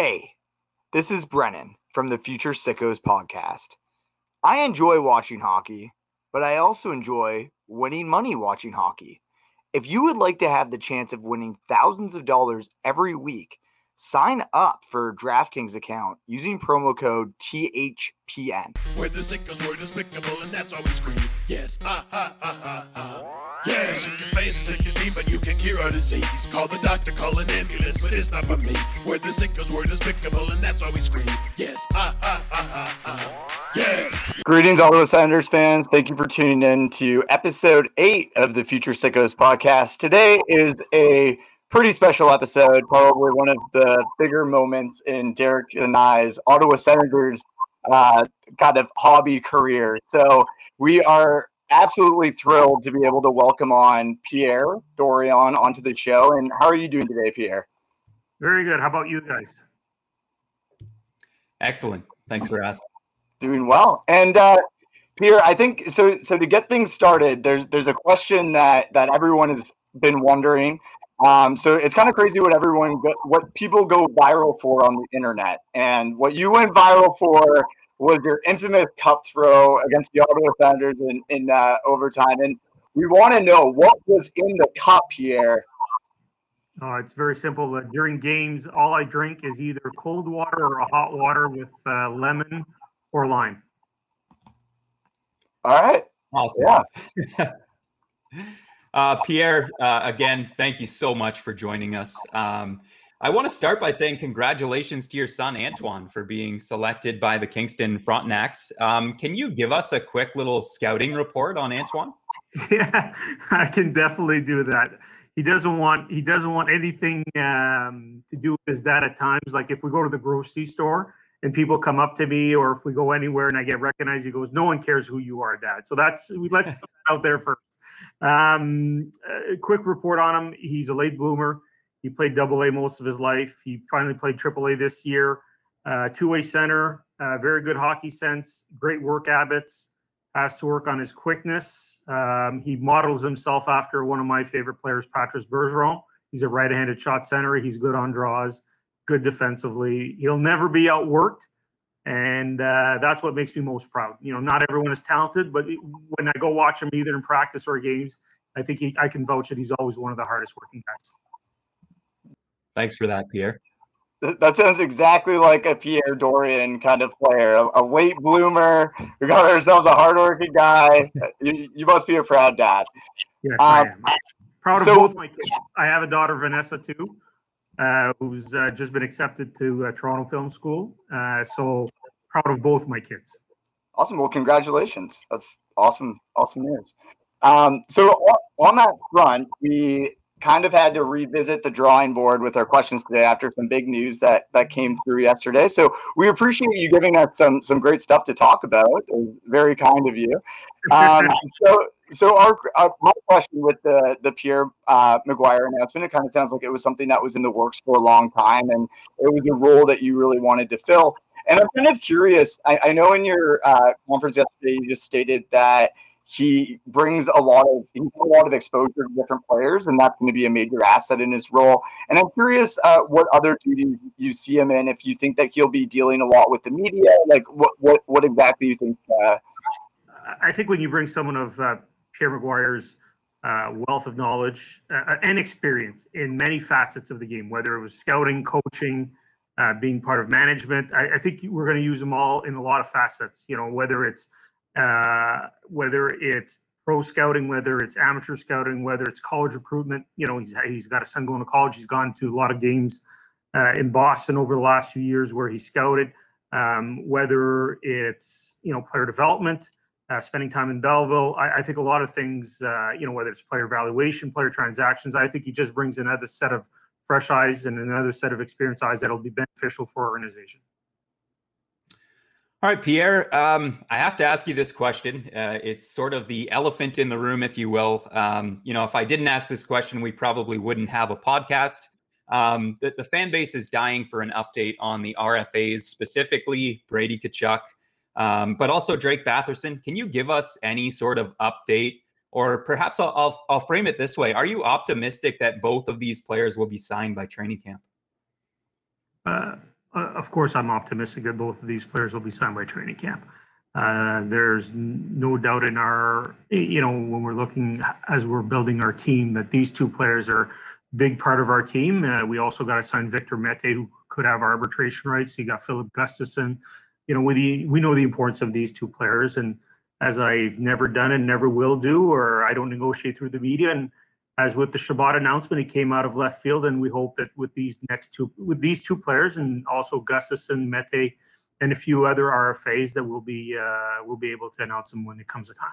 Hey, this is Brennan from the Future Sickos podcast. I enjoy watching hockey, but I also enjoy winning money watching hockey. If you would like to have the chance of winning thousands of dollars every week, sign up for a DraftKings account using promo code THPN. Where the sickos were despicable, and that's why we scream. Yes, ah, ah, ah, ah, ah. Yes, sick is pain, sick is steam, but you can cure our disease. Call the doctor, call an ambulance, but it's not for me. Where the sickos were despicable, and that's why we scream. Yes, ah, ah, ah, ah, ah. Yes. Greetings, Ottawa Senators fans. Thank you for tuning in to episode eight of the Future Sickos podcast. Today is a pretty special episode, probably one of the bigger moments in Derek and I's Ottawa Senators uh, kind of hobby career. So we are absolutely thrilled to be able to welcome on Pierre Dorion onto the show. And how are you doing today, Pierre? Very good. How about you guys? Excellent. Thanks for asking. Doing well. And uh, Pierre, I think so. So to get things started, there's there's a question that that everyone has been wondering. Um, so it's kind of crazy what everyone go, what people go viral for on the internet, and what you went viral for was your infamous cup throw against the Ottawa Senators in in uh, overtime. And we want to know what was in the cup, here. Oh, it's very simple. Uh, during games, all I drink is either cold water or a hot water with uh, lemon or lime. All right. Awesome. Yeah. uh, Pierre, uh, again, thank you so much for joining us. Um, I want to start by saying congratulations to your son Antoine for being selected by the Kingston Frontenacs. Um, can you give us a quick little scouting report on Antoine? Yeah, I can definitely do that. He doesn't want he doesn't want anything um, to do with his dad at times. Like if we go to the grocery store and people come up to me, or if we go anywhere and I get recognized, he goes, "No one cares who you are, Dad." So that's we let's out there first. Um, quick report on him: he's a late bloomer. He played Double A most of his life. He finally played Triple A this year. Uh, two-way center, uh, very good hockey sense, great work habits. Has to work on his quickness. Um, he models himself after one of my favorite players, Patrice Bergeron. He's a right-handed shot center. He's good on draws, good defensively. He'll never be outworked, and uh, that's what makes me most proud. You know, not everyone is talented, but when I go watch him either in practice or games, I think he, I can vouch that he's always one of the hardest working guys. Thanks for that, Pierre. That sounds exactly like a Pierre Dorion kind of player, a, a late bloomer. We got ourselves a hardworking guy. You, you must be a proud dad. Yes, um, I am. Proud so, of both my kids. I have a daughter, Vanessa, too, uh, who's uh, just been accepted to uh, Toronto Film School. Uh, so proud of both my kids. Awesome. Well, congratulations. That's awesome. Awesome news. Um, so on that front, we kind of had to revisit the drawing board with our questions today after some big news that that came through yesterday. So we appreciate you giving us some some great stuff to talk about. It was very kind of you. Um, so so our, our, my question with the the Pierre uh, McGuire announcement, it kind of sounds like it was something that was in the works for a long time, and it was a role that you really wanted to fill. And I'm kind of curious. I, I know in your uh, conference yesterday, you just stated that he brings a lot of a lot of exposure to different players, and that's going to be a major asset in his role. And I'm curious uh, what other duties you see him in. If you think that he'll be dealing a lot with the media, like what what what exactly you think? Uh... I think when you bring someone of uh, Pierre McGuire's uh, wealth of knowledge uh, and experience in many facets of the game, whether it was scouting, coaching. Uh, being part of management, I, I think we're going to use them all in a lot of facets. You know, whether it's uh, whether it's pro scouting, whether it's amateur scouting, whether it's college recruitment. You know, he's he's got a son going to college. He's gone to a lot of games uh, in Boston over the last few years where he scouted. Um, whether it's you know player development, uh, spending time in Belleville, I, I think a lot of things. Uh, you know, whether it's player valuation, player transactions, I think he just brings another set of fresh eyes and another set of experienced eyes that'll be beneficial for our organization. All right, Pierre, um, I have to ask you this question. Uh, it's sort of the elephant in the room, if you will. Um, you know, if I didn't ask this question, we probably wouldn't have a podcast. Um, the, the, fan base is dying for an update on the RFAs, specifically Brady Tkachuk, um, but also Drake Batherson. Can you give us any sort of update? Or perhaps I'll, I'll, I'll frame it this way Are you optimistic that both of these players will be signed by training camp? Uh, of course, I'm optimistic that both of these players will be signed by training camp. Uh, there's no doubt in our, you know, when we're looking as we're building our team, that these two players are big part of our team. Uh, we also got to sign Victor Mete, who could have arbitration rights. You got Filip Gustavsson. You know, we we know the importance of these two players, and as I've never done and never will do, or I don't negotiate through the media. And as with the Chabot announcement, it came out of left field, and we hope that with these next two, with these two players, and also Gustavsson, Mete, and a few other RFAs, that we'll be uh, we'll be able to announce them when it comes a time.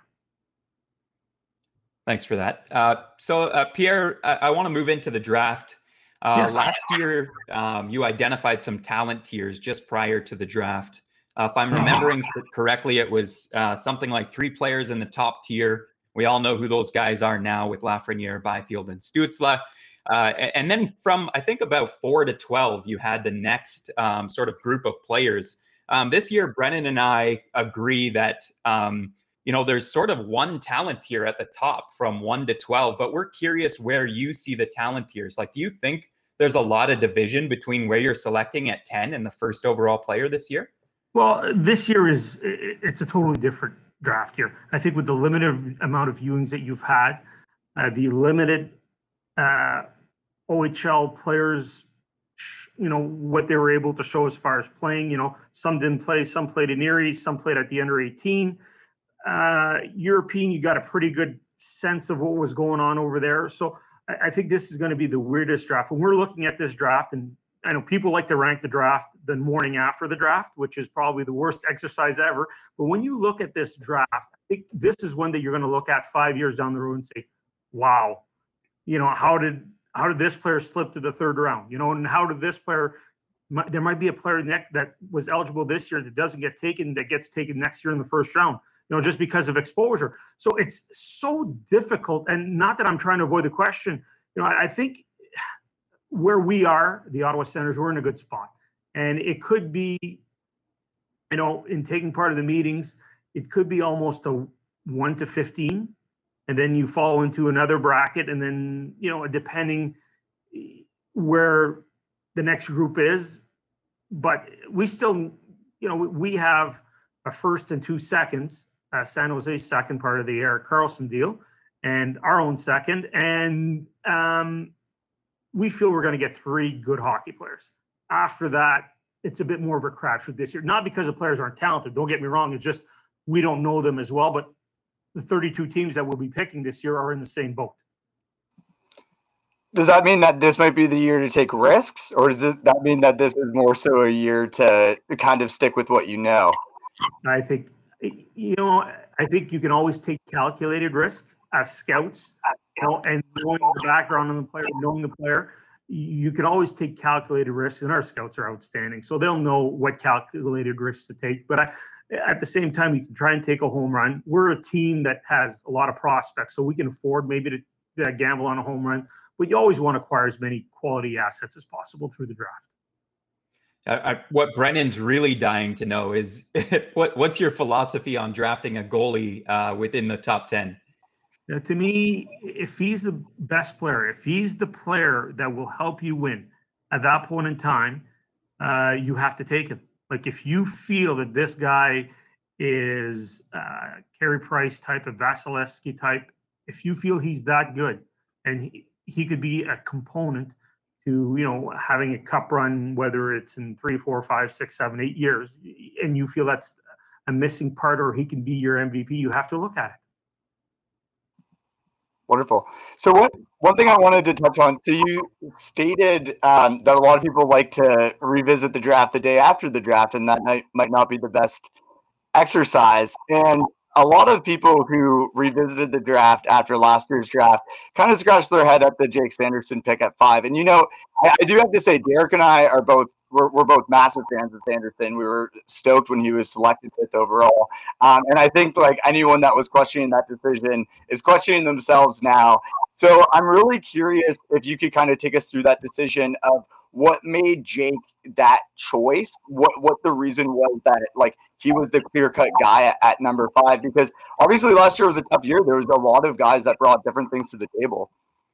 Thanks for that. Uh, so, uh, Pierre, I, I want to move into the draft. Uh, yes. Last year, um, you identified some talent tiers just prior to the draft. Uh, if I'm remembering correctly, it was uh, something like three players in the top tier. We all know who those guys are now with Lafreniere, Byfield, and Stützle. Uh, and then from I think about four to twelve, you had the next um, sort of group of players. Um, this year, Brennan and I agree that um, you know, there's sort of one talent tier at the top from one to 12, but we're curious where you see the talent tiers. Like, do you think there's a lot of division between where you're selecting at 10 and the first overall player this year? Well, this year is it's a totally different draft year. I think with the limited amount of viewings that you've had, uh, the limited uh, OHL players, you know, what they were able to show as far as playing, you know, some didn't play, some played in Erie, some played at the under 18 uh, European, you got a pretty good sense of what was going on over there. So I, I think this is going to be the weirdest draft. When we're looking at this draft, and I know people like to rank the draft the morning after the draft, which is probably the worst exercise ever. But when you look at this draft, I think this is one that you're going to look at five years down the road and say, "Wow, you know how did how did this player slip to the third round? You know, and how did this player?" There might be a player next that was eligible this year that doesn't get taken that gets taken next year in the first round you know, just because of exposure. So it's so difficult. And not that I'm trying to avoid the question, you know, I, I think where we are, the Ottawa Senators, we're in a good spot. And it could be, you know, in taking part of the meetings, it could be almost a one to 15. And then you fall into another bracket. And then, you know, depending where the next group is. But we still, you know, we have a first and two seconds uh, San Jose's second part of the Erik Karlsson deal, and our own second. And um, we feel we're going to get three good hockey players. After that, it's a bit more of a crapshoot this year. Not because the players aren't talented. Don't get me wrong. It's just we don't know them as well. But the 32 teams that we'll be picking this year are in the same boat. Does that mean that this might be the year to take risks, or does that mean that this is more so a year to kind of stick with what you know? I think you know, I think you can always take calculated risks as scouts, know, and knowing the background of the player, knowing the player, you can always take calculated risks, and our scouts are outstanding, so they'll know what calculated risks to take. But I, at the same time, you can try and take a home run. We're a team that has a lot of prospects, so we can afford maybe to, to gamble on a home run. But you always want to acquire as many quality assets as possible through the draft. I, what Brennan's really dying to know is what what's your philosophy on drafting a goalie uh, within the top ten? Now, to me, if he's the best player, if he's the player that will help you win at that point in time, uh, you have to take him. Like if you feel that this guy is uh, Carey Price type of Vasilevskiy type, if you feel he's that good and he, he could be a component to you know having a cup run, whether it's in three, four, five, six, seven, eight years, and you feel that's a missing part, or he can be your MVP, you have to look at it. Wonderful. So, what one thing I wanted to touch on? So, you stated um, that a lot of people like to revisit the draft the day after the draft, and that might, might not be the best exercise. And a lot of people who revisited the draft after last year's draft kind of scratched their head at the Jake Sanderson pick at five. And you know, I, I do have to say, Derek and I are both we're, we're both massive fans of Sanderson. We were stoked when he was selected fifth overall, um, and I think like anyone that was questioning that decision is questioning themselves now. So I'm really curious if you could kind of take us through that decision of what made Jake that choice? What what the reason was that like he was the clear cut guy at, at, number five? Because obviously last year was a tough year. There was a lot of guys that brought different things to the table.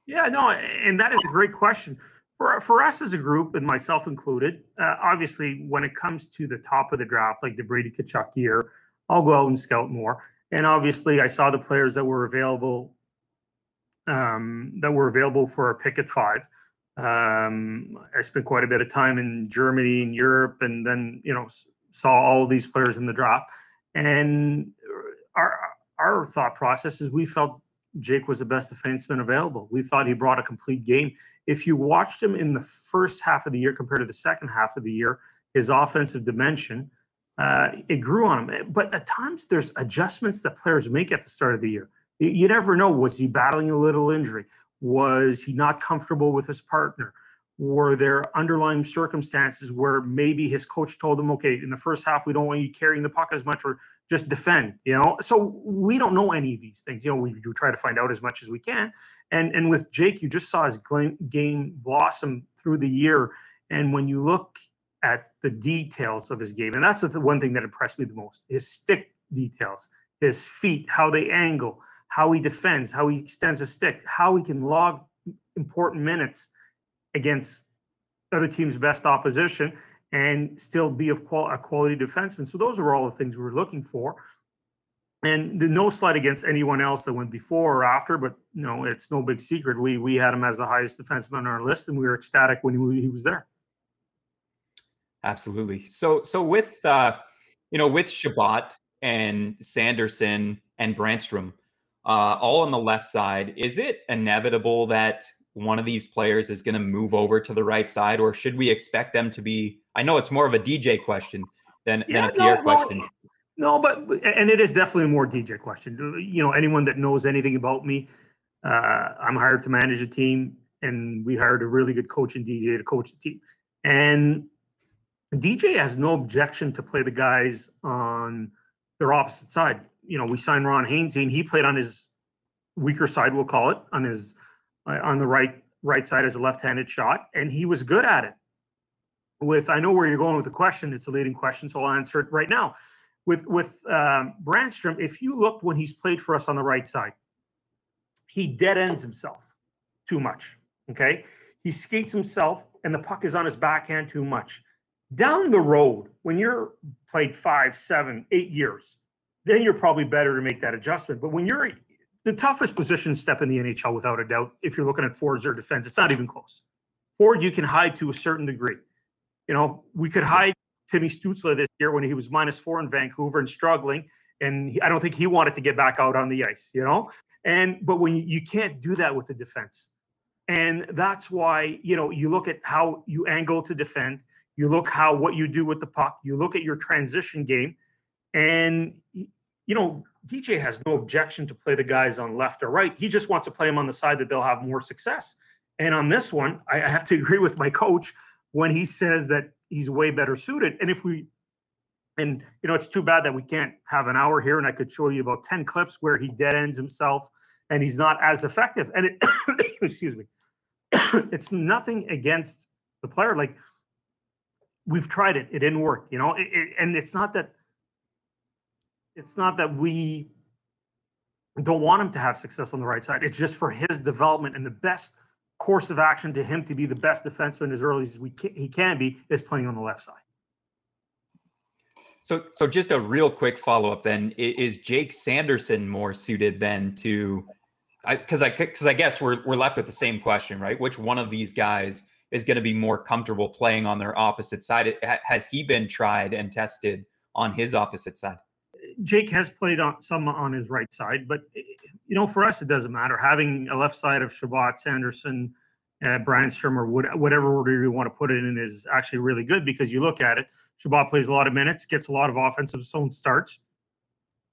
Yeah, no, and that is a great question. For for us as a group and myself included, uh, obviously when it comes to the top of the draft, like the Brady Tkachuk year, I'll go out and scout more. And obviously, I saw the players that were available um, that were available for a pick at five. Um, I spent quite a bit of time in Germany and Europe, and then you know saw all these players in the draft. And our our thought process is we felt Jake was the best defenseman available. We thought he brought a complete game. If you watched him in the first half of the year compared to the second half of the year, his offensive dimension, uh, it grew on him. But at times, there's adjustments that players make at the start of the year. You, never know. Was he battling a little injury? Was he not comfortable with his partner? Were there underlying circumstances where maybe his coach told him, okay, in the first half, we don't want you carrying the puck as much or just defend, you know? So we don't know any of these things. You know, we do try to find out as much as we can. And and with Jake, you just saw his game blossom through the year. And when you look at the details of his game, and that's the one thing that impressed me the most, his stick details, his feet, how they angle, how he defends, how he extends a stick, how he can log important minutes against other teams' best opposition and still be of qual- a quality defenseman. So those are all the things we were looking for. And the no slight against anyone else that went before or after, but you know, it's no big secret. We we had him as the highest defenseman on our list, and we were ecstatic when he, he was there. Absolutely. So so with uh, you know with Chabot and Sanderson and Brännström, uh, all on the left side, is it inevitable that one of these players is going to move over to the right side, or should we expect them to be? I know it's more of a DJ question than, than a Pierre question. No, but and it is definitely a more DJ question. You know, anyone that knows anything about me, uh, I'm hired to manage a team, and we hired a really good coach in DJ to coach the team. And DJ has no objection to play the guys on their opposite side. You know, we signed Ron Hainsey, and he played on his weaker side, we'll call it, on his uh, on the right right side as a left-handed shot, and he was good at it. With I know where you're going with the question. It's a leading question, so I'll answer it right now. With with um, Brännström, if you look when he's played for us on the right side, he dead ends himself too much. Okay, he skates himself, and the puck is on his backhand too much. Down the road, when you're played five, seven, eight years, then you're probably better to make that adjustment. But when you're the toughest position step in the NHL, without a doubt, if you're looking at forwards or defense, it's not even close. Forward, you can hide to a certain degree. You know, we could hide Timmy Stützle this year when he was minus four in Vancouver and struggling, and he, I don't think he wanted to get back out on the ice. You know, and but when you, you can't do that with the defense, and that's why you know you look at how you angle to defend, you look how what you do with the puck, you look at your transition game, and you know DJ has no objection to play the guys on left or right. He just wants to play them on the side that they'll have more success. And on this one, I have to agree with my coach when he says that he's way better suited. And if we, and you know, it's too bad that we can't have an hour here and I could show you about 10 clips where he dead ends himself and he's not as effective. And it, excuse me, it's nothing against the player. Like we've tried it, it didn't work, you know, it, it, and it's not that it's not that we don't want him to have success on the right side. It's just for his development and the best course of action to him to be the best defenseman as early as we can, he can be is playing on the left side. So, so just a real quick follow up then: is Jake Sanderson more suited then to? Because I because I, I guess we're we're left with the same question, right? Which one of these guys is going to be more comfortable playing on their opposite side? Has he been tried and tested on his opposite side? Jake has played on some on his right side, but you know, for us, it doesn't matter. Having a left side of Chabot, Sanderson, uh, or what, whatever order you want to put it in is actually really good because you look at it. Chabot plays a lot of minutes, gets a lot of offensive zone starts.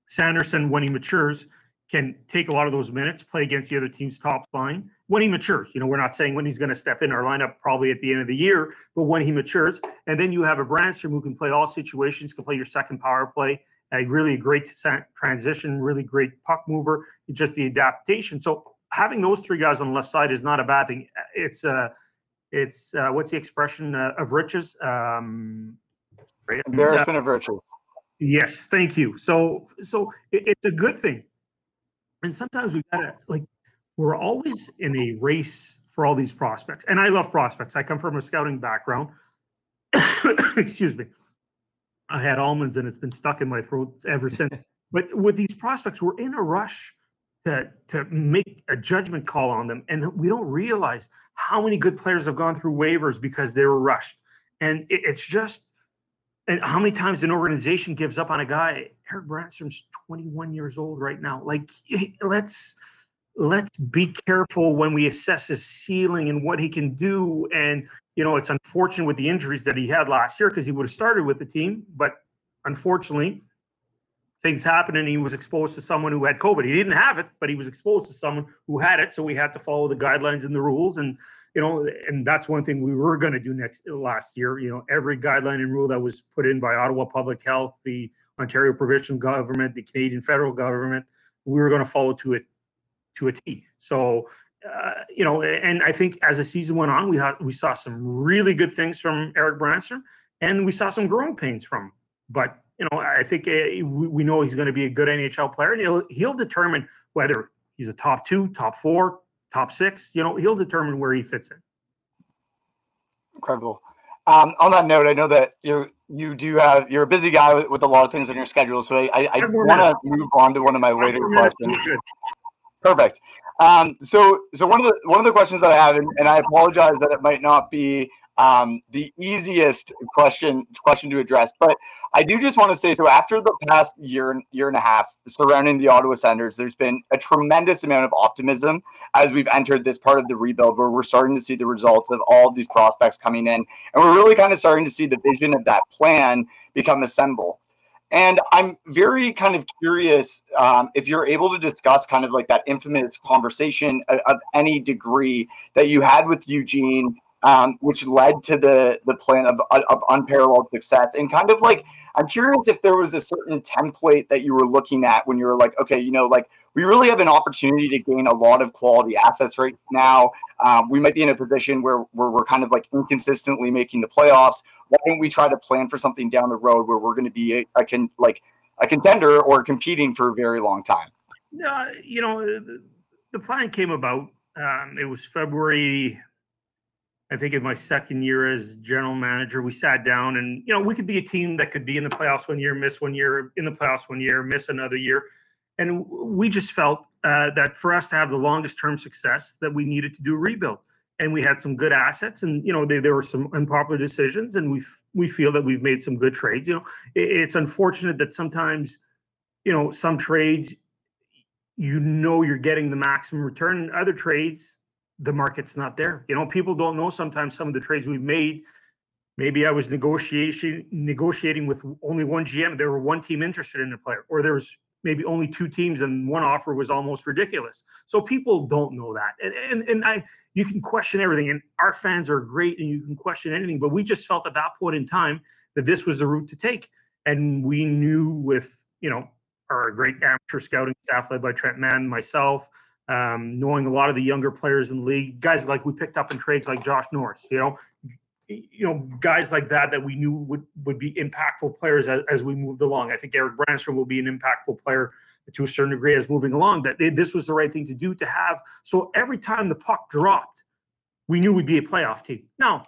Sanderson, when he matures, can take a lot of those minutes, play against the other team's top line when he matures. You know, we're not saying when he's going to step in our lineup probably at the end of the year, but when he matures. And then you have a Brännström who can play all situations, can play your second power play, a really great transition, really great puck mover, just the adaptation. So having those three guys on the left side is not a bad thing. It's uh it's uh, what's the expression uh, of riches? Um, Embarrassment of virtue. Yes, thank you. So so it, it's a good thing. And sometimes we gotta like we're always in a race for all these prospects. And I love prospects. I come from a scouting background. Excuse me. I had almonds and it's been stuck in my throat ever since. but with these prospects, we're in a rush to to make a judgment call on them, and we don't realize how many good players have gone through waivers because they were rushed. And it, it's just, and how many times an organization gives up on a guy? Eric Brännström's 21 years old right now. Like, let's let's be careful when we assess his ceiling and what he can do. And you know, it's unfortunate with the injuries that he had last year because he would have started with the team, but unfortunately, things happened and he was exposed to someone who had COVID. He didn't have it, but he was exposed to someone who had it. So we had to follow the guidelines and the rules. And, you know, and that's one thing we were going to do next last year. You know, every guideline and rule that was put in by Ottawa Public Health, the Ontario provincial government, the Canadian federal government, we were going to follow to it to a T. So, uh, you know, and I think as the season went on, we had we saw some really good things from Eric Brännström, and we saw some growing pains from. Him. But you know, I think uh, we, we know he's going to be a good NHL player, and he'll he'll determine whether he's a top two, top four, top six. You know, he'll determine where he fits in. Incredible. Um, on that note, I know that you you do have you're a busy guy with, with a lot of things on your schedule, so I, I, I want to move on to one of my later questions. Perfect. Um, so so one of the one of the questions that I have, and, and I apologize that it might not be um, the easiest question question to address. But I do just want to say so after the past year year and a half surrounding the Ottawa Senators, there's been a tremendous amount of optimism as we've entered this part of the rebuild where we're starting to see the results of all of these prospects coming in, and we're really kind of starting to see the vision of that plan become assembled. And I'm very kind of curious um, if you're able to discuss kind of like that infamous conversation of, of any degree that you had with Eugene um, which led to the the plan of, of unparalleled success. And kind of like, I'm curious if there was a certain template that you were looking at when you were like, okay, you know, like we really have an opportunity to gain a lot of quality assets right now. Um, we might be in a position where, where we're kind of like inconsistently making the playoffs. Why don't we try to plan for something down the road where we're going to be a, a can like a contender or competing for a very long time? No, you know, the, the plan came about. Um, it was February I think in my second year as general manager, we sat down and you know we could be a team that could be in the playoffs one year, miss one year, in the playoffs one year, miss another year, and we just felt uh, that for us to have the longest term success, that we needed to do a rebuild, and we had some good assets, and you know they, there were some unpopular decisions, and we we feel that we've made some good trades. You know, it, it's unfortunate that sometimes, you know, some trades, you know, you're getting the maximum return, other trades the market's not there. You know, people don't know sometimes some of the trades we've made. Maybe I was negotiation negotiating with only one GM. There were one team interested in a player, or there was maybe only two teams and one offer was almost ridiculous. So people don't know that. And, and and I you can question everything and our fans are great and you can question anything, but we just felt at that point in time that this was the route to take. And we knew with, you know, our great amateur scouting staff led by Trent Mann, myself, um, knowing a lot of the younger players in the league, guys like we picked up in trades like Josh Norris, you know, you know, guys like that that we knew would would be impactful players as, as we moved along. I think Eric Brännström will be an impactful player to a certain degree as moving along. That this was the right thing to do to have. So every time the puck dropped, we knew we'd be a playoff team. Now,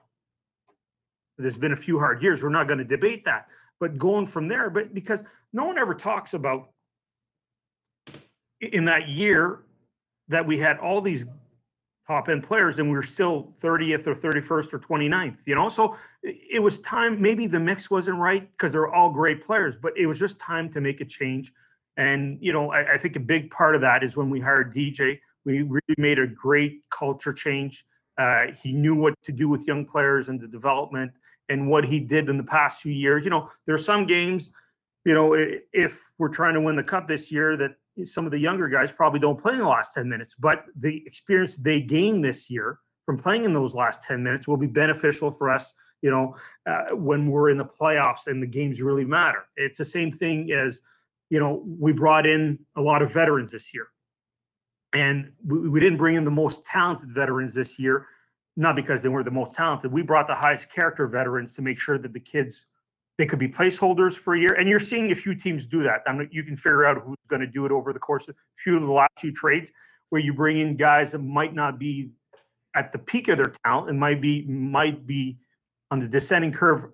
there's been a few hard years. We're not going to debate that, but going from there, but because no one ever talks about in that year that we had all these top end players and we were still 30th or 31st or 29th, you know? So it was time, maybe the mix wasn't right because they're all great players, but it was just time to make a change. And, you know, I, I, think a big part of that is when we hired DJ, we really made a great culture change. Uh, he knew what to do with young players and the development and what he did in the past few years. You know, there are some games, you know, if we're trying to win the cup this year that some of the younger guys probably don't play in the last 10 minutes, but the experience they gain this year from playing in those last 10 minutes will be beneficial for us, you know, uh, when we're in the playoffs and the games really matter. It's the same thing as, you know, we brought in a lot of veterans this year. And we, we didn't bring in the most talented veterans this year, not because they weren't the most talented. We brought the highest character veterans to make sure that the kids they could be placeholders for a year, and you're seeing a few teams do that. I mean, you can figure out who's going to do it over the course of a few of the last few trades, where you bring in guys that might not be at the peak of their talent and might be might be on the descending curve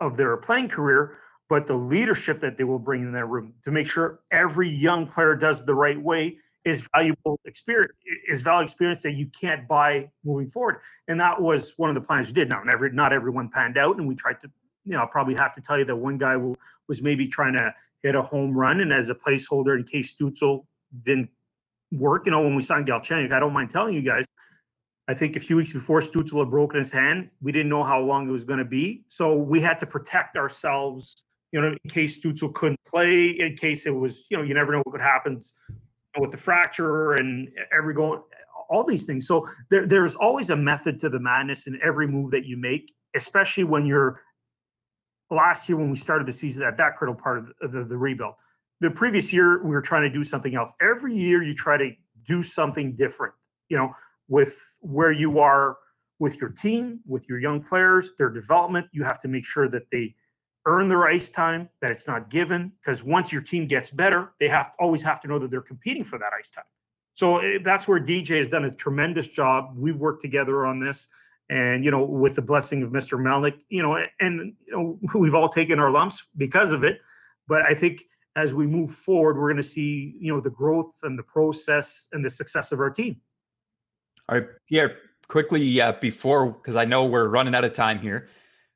of their playing career, but the leadership that they will bring in their room to make sure every young player does the right way is valuable experience is valuable experience that you can't buy moving forward. And that was one of the plans we did. Now, every not everyone panned out, and we tried to, you know, I'll probably have to tell you that one guy will, was maybe trying to hit a home run, and as a placeholder in case Stützle didn't work, you know, when we signed Galchenyuk, I don't mind telling you guys, I think a few weeks before Stützle had broken his hand, we didn't know how long it was going to be. So we had to protect ourselves, you know, in case Stützle couldn't play, in case it was, you know, you never know what happens with the fracture and every going, all these things. So there, there's always a method to the madness in every move that you make, especially when you're last year when we started the season at that critical part of the, the, the rebuild. The previous year we were trying to do something else. Every year you try to do something different. You know, with where you are with your team, with your young players, their development. You have to make sure that they earn their ice time, that it's not given. Because once your team gets better, they have to always have to know that they're competing for that ice time. So eh, that's where DJ has done a tremendous job. We've worked together on this, and you know, with the blessing of Mr. Melnyk, you know, and you know, we've all taken our lumps because of it. But I think as we move forward, we're going to see, you know, the growth and the process and the success of our team. All right, Pierre, quickly uh, before, because I know we're running out of time here.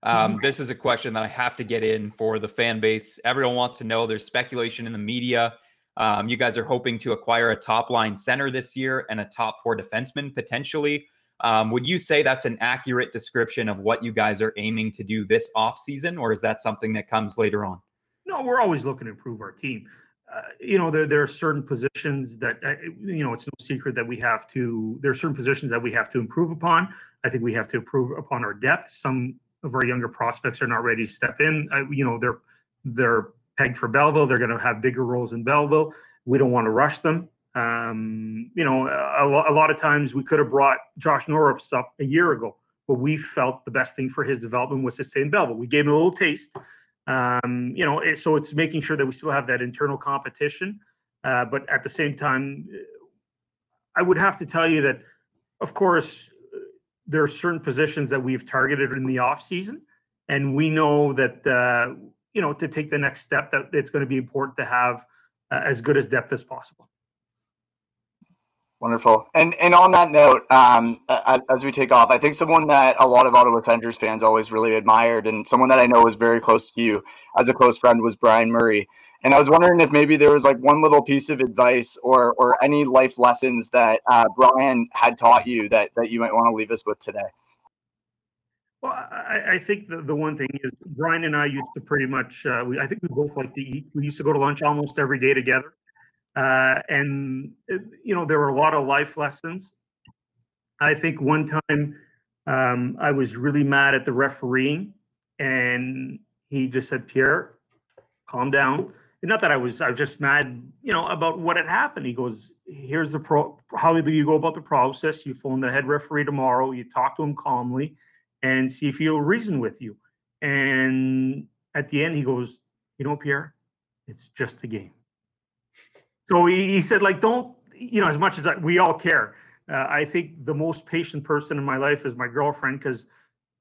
Um, mm-hmm. This is a question that I have to get in for the fan base. Everyone wants to know. There's speculation in the media. Um, you guys are hoping to acquire a top line center this year and a top four defenseman potentially. Um, would you say that's an accurate description of what you guys are aiming to do this off season, or is that something that comes later on? No, we're always looking to improve our team. Uh, you know, there, there are certain positions that, uh, you know, it's no secret that we have to, there are certain positions that we have to improve upon. I think we have to improve upon our depth. Some of our younger prospects are not ready to step in. You know, they're, they're pegged for Belleville. They're going to have bigger roles in Belleville. We don't want to rush them. Um, you know, a, a, lot of times we could have brought Josh Norris up a year ago, but we felt the best thing for his development was to stay in Belleville. We gave him a little taste um, you know, it, so it's making sure that we still have that internal competition, uh, but at the same time, I would have to tell you that, of course, there are certain positions that we've targeted in the off season, and we know that uh, you know to take the next step that it's going to be important to have uh, as good as depth as possible. Wonderful. And and on that note, um, as, as, we take off, I think someone that a lot of Ottawa Senators fans always really admired, and someone that I know was very close to you as a close friend, was Brian Murray. And I was wondering if maybe there was like one little piece of advice or or any life lessons that uh, Brian had taught you that that you might want to leave us with today. Well, I, I think the, the one thing is Brian and I used to pretty much. Uh, we, I think we both like to eat. We used to go to lunch almost every day together. Uh, and, uh, you know, there were a lot of life lessons. I think one time um, I was really mad at the refereeing, and he just said, Pierre, calm down. And not that I was, I was just mad, you know, about what had happened. He goes, here's the pro, how do you go about the process? You phone the head referee tomorrow, you talk to him calmly and see if he'll reason with you. And at the end, he goes, you know, Pierre, it's just a game. So he, he said, like, don't, you know, as much as I, we all care. Uh, I think the most patient person in my life is my girlfriend because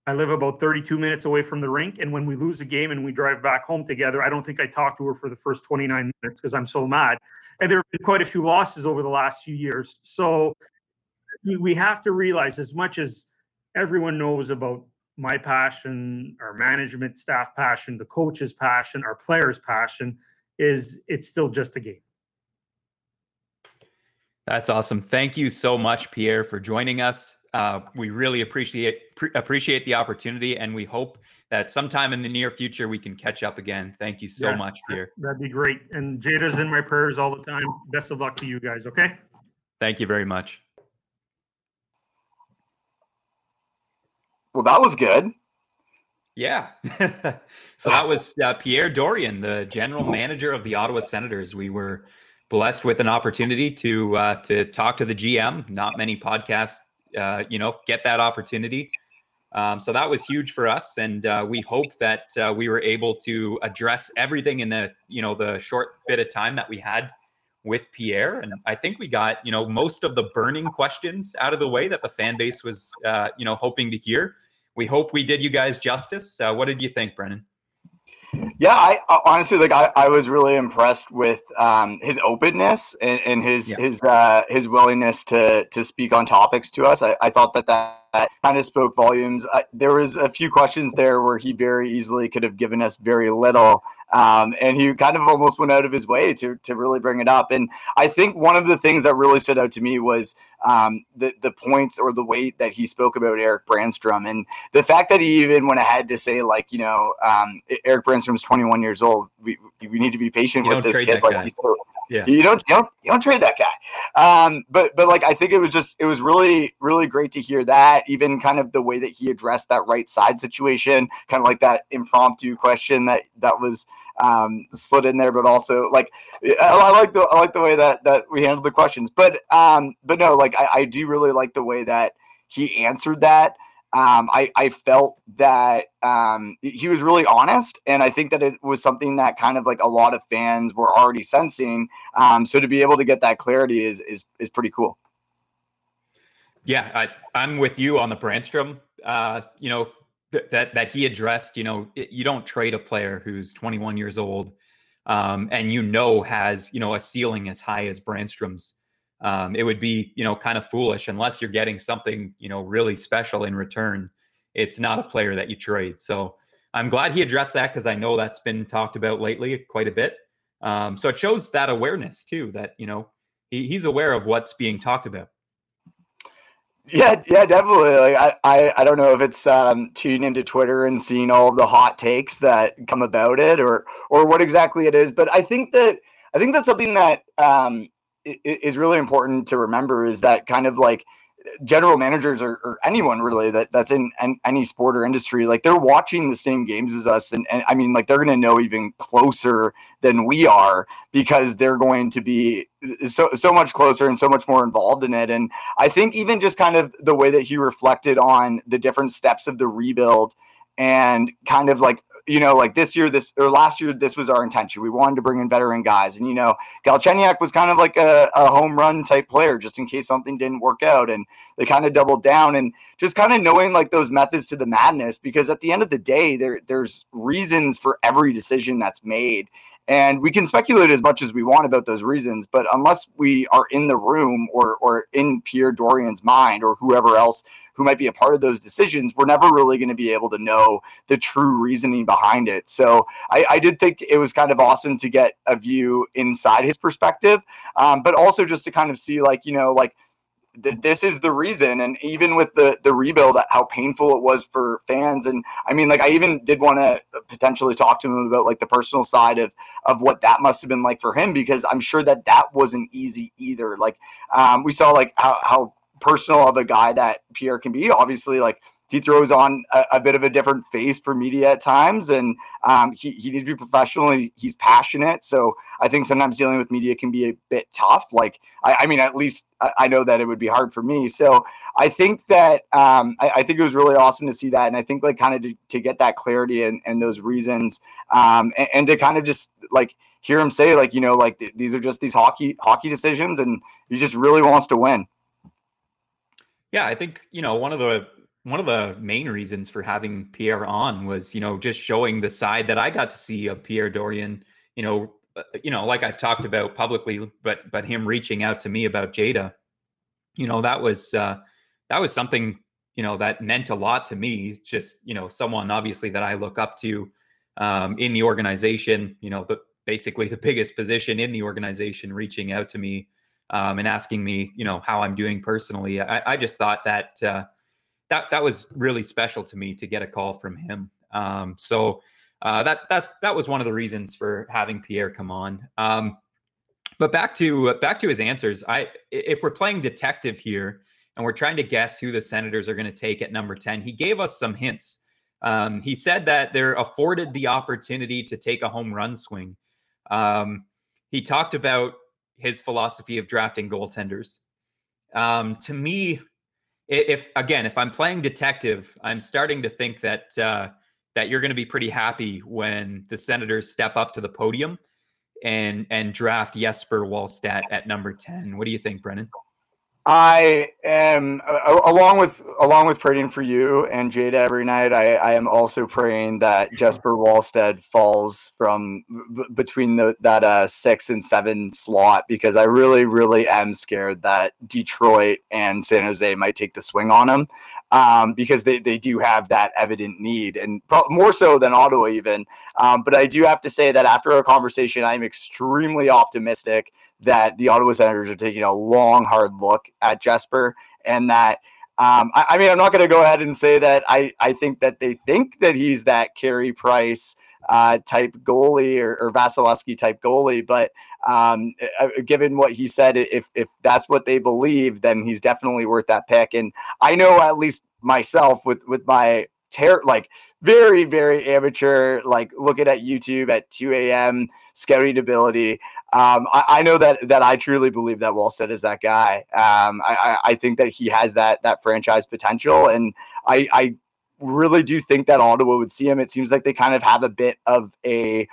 I live about 32 minutes away from the rink. And when we lose a game and we drive back home together, I don't think I talk to her for the first 29 minutes because I'm so mad. And there have been quite a few losses over the last few years. So we have to realize as much as everyone knows about my passion, our management staff passion, the coach's passion, our players' passion, is it's still just a game. That's awesome. Thank you so much, Pierre, for joining us. Uh, we really appreciate pre- appreciate the opportunity, and we hope that sometime in the near future we can catch up again. Thank you so yeah, much, Pierre. That'd be great. And Jada's in my prayers all the time. Best of luck to you guys. Okay. Thank you very much. Well, that was good. Yeah. so that was uh, Pierre Dorion, the general manager of the Ottawa Senators. We were blessed with an opportunity to uh, to talk to the GM. Not many podcasts, uh, you know, get that opportunity. Um, so that was huge for us, and uh, we hope that uh, we were able to address everything in the you know the short bit of time that we had with Pierre, and I think we got you know most of the burning questions out of the way that the fan base was uh, you know hoping to hear. We hope we did you guys justice. Uh, what did you think, Brennan? Yeah, I, honestly like. I, I was really impressed with um, his openness and, and his Yeah. his uh, his willingness to to speak on topics to us. I, I thought that that, that kind of spoke volumes. I, there was a few questions there where he very easily could have given us very little, um, and he kind of almost went out of his way to to really bring it up. And I think one of the things that really stood out to me was um, the the points or the way that he spoke about Eric Brännström and the fact that he even went ahead to say like you know um, Eric Brännström's 21 years old. We we need to be patient You with this kid. Like he's so, Yeah. you don't you don't you don't trade that guy. Um, but but like I think it was just it was really really great to hear that. Even kind of the way that he addressed that right side situation, kind of like that impromptu question that that was um, slid in there, but also like I, like the I like the way that that we handled the questions. But um, but no, like I, I do really like the way that he answered that. Um, I, I felt that um, he was really honest, and I think that it was something that kind of like a lot of fans were already sensing. Um, so to be able to get that clarity is is is pretty cool. Yeah, I, I'm with you on the Brännström. Uh, you know th- that that he addressed. You know, you don't trade a player who's 21 years old, um, and you know has you know a ceiling as high as Brännström's. Um, it would be you know kind of foolish unless you're getting something you know really special in return. It's not a player that you trade. So I'm glad he addressed that because I know that's been talked about lately quite a bit. Um, so it shows that awareness too that you know he, he's aware of what's being talked about. Yeah, yeah, definitely. Like I, I, I don't know if it's um, tuning into Twitter and seeing all of the hot takes that come about it, or or what exactly it is. But I think that I think that's something that um, is really important to remember is that kind of like general managers or, or anyone really that that's in an, any sport or industry like they're watching the same games as us. And, and i mean like they're going to know even closer than we are because they're going to be so so much closer and so much more involved in it. And I think even just kind of the way that he reflected on the different steps of the rebuild and kind of like you know like this year this or last year this was our intention. We wanted to bring in veteran guys. And you know Galchenyuk was kind of like a, a home run type player just in case something didn't work out. And they kind of doubled down and just kind of knowing like those methods to the madness because at the end of the day there there's reasons for every decision that's made. And we can speculate as much as we want about those reasons, but unless we are in the room or or in Pierre Dorion's mind or whoever else who might be a part of those decisions, we're never really going to be able to know the true reasoning behind it. So I, I did think it was kind of awesome to get a view inside his perspective, um, but also just to kind of see like you know like th- this is the reason and even with the the rebuild how painful it was for fans and i mean like i even did want to potentially talk to him about like the personal side of of what that must have been like for him because i'm sure that that wasn't easy either like um we saw like how, how personal of a guy that pierre can be obviously like he throws on a, a bit of a different face for media at times and um, he, he needs to be professional and he's passionate so i think sometimes dealing with media can be a bit tough like I, I mean, at least I, I know that it would be hard for me. So I think that um, I, I think it was really awesome to see that, and I think like kind of to, to get that clarity and, and those reasons, um, and, and to kind of just like hear him say like you know like th- these are just these hockey hockey decisions, and he just really wants to win. Yeah, I think you know one of the one of the main reasons for having Pierre on was you know just showing the side that I got to see of Pierre Dorion. You know, uh, you know, like I've talked about publicly, but but him reaching out to me about Jada, you know, that was uh, that was something you know that meant a lot to me. Just you know, someone obviously that I look up to um, in the organization. You know, the basically the biggest position in the organization, reaching out to me um, and asking me, you know, how I'm doing personally. I, I just thought that uh, that that was really special to me to get a call from him. Um, so uh, that that that was one of the reasons for having Pierre come on. Um, but back to back to his answers. I if we're playing detective here and we're trying to guess who the Senators are going to take at number ten, he gave us some hints. Um, he said that they're afforded the opportunity to take a home run swing. Um, he talked about his philosophy of drafting goaltenders. Um, to me, if again, if I'm playing detective, I'm starting to think that uh, that you're going to be pretty happy when the Senators step up to the podium. and and draft Jesper Wallstedt at number 10. What do you think, Brennan? I am uh, along with along with praying for you and Jada every night. I, I am also praying that Jesper Wallstedt falls from b- between the that uh, six and seven slot because I really really am scared that Detroit and San Jose might take the swing on him um, because they, they do have that evident need and pro- more so than Ottawa even. Um, but I do have to say that after our conversation, I'm extremely optimistic that the Ottawa Senators are taking a long, hard look at Jesper and that. Um, I, I, mean, I'm not going to go ahead and say that I, I think that they think that he's that Carey Price uh, type goalie or, or Vasilevskiy type goalie, but um, given what he said, if if that's what they believe, then he's definitely worth that pick. And I know at least myself with with my ter- like very very amateur like looking at YouTube at 2 a.m. scouting ability. Um, I, I, know that that I truly believe that Wallstedt is that guy. Um, I, I think that he has that that franchise potential, and I, I really do think that Ottawa would see him. It seems like they kind of have a bit of a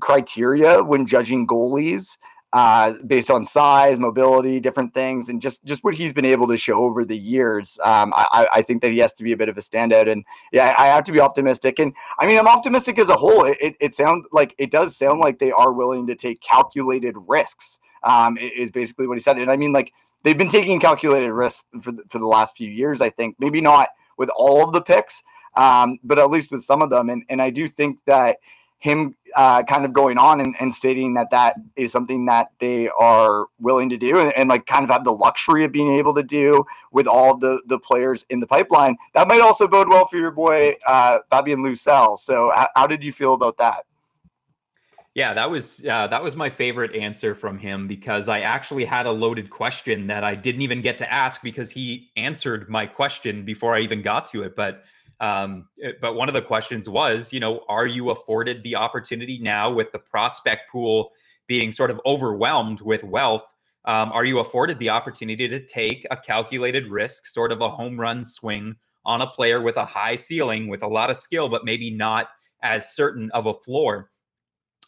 criteria when judging goalies uh, based on size, mobility, different things, and just just what he's been able to show over the years. Um, I, I think that he has to be a bit of a standout, and yeah, I have to be optimistic. And I mean, I'm optimistic as a whole. It, it, it sounds like it does sound like they are willing to take calculated risks. Um, is basically what he said, and I mean, like they've been taking calculated risks for the, for the last few years. I think maybe not with all of the picks, um, but at least with some of them. And and I do think that him uh, kind of going on and, and, stating that that is something that they are willing to do and, and, like kind of have the luxury of being able to do with all the the players in the pipeline. That might also bode well for your boy uh, Fabian Lysell. So how, how, did you feel about that? Yeah, that was uh, that was my favorite answer from him because I actually had a loaded question that I didn't even get to ask because he answered my question before I even got to it. But um, eh, but one of the questions was, you know, are you afforded the opportunity now with the prospect pool being sort of overwhelmed with wealth? Um, are you afforded the opportunity to take a calculated risk, sort of a home run swing on a player with a high ceiling, with a lot of skill, but maybe not as certain of a floor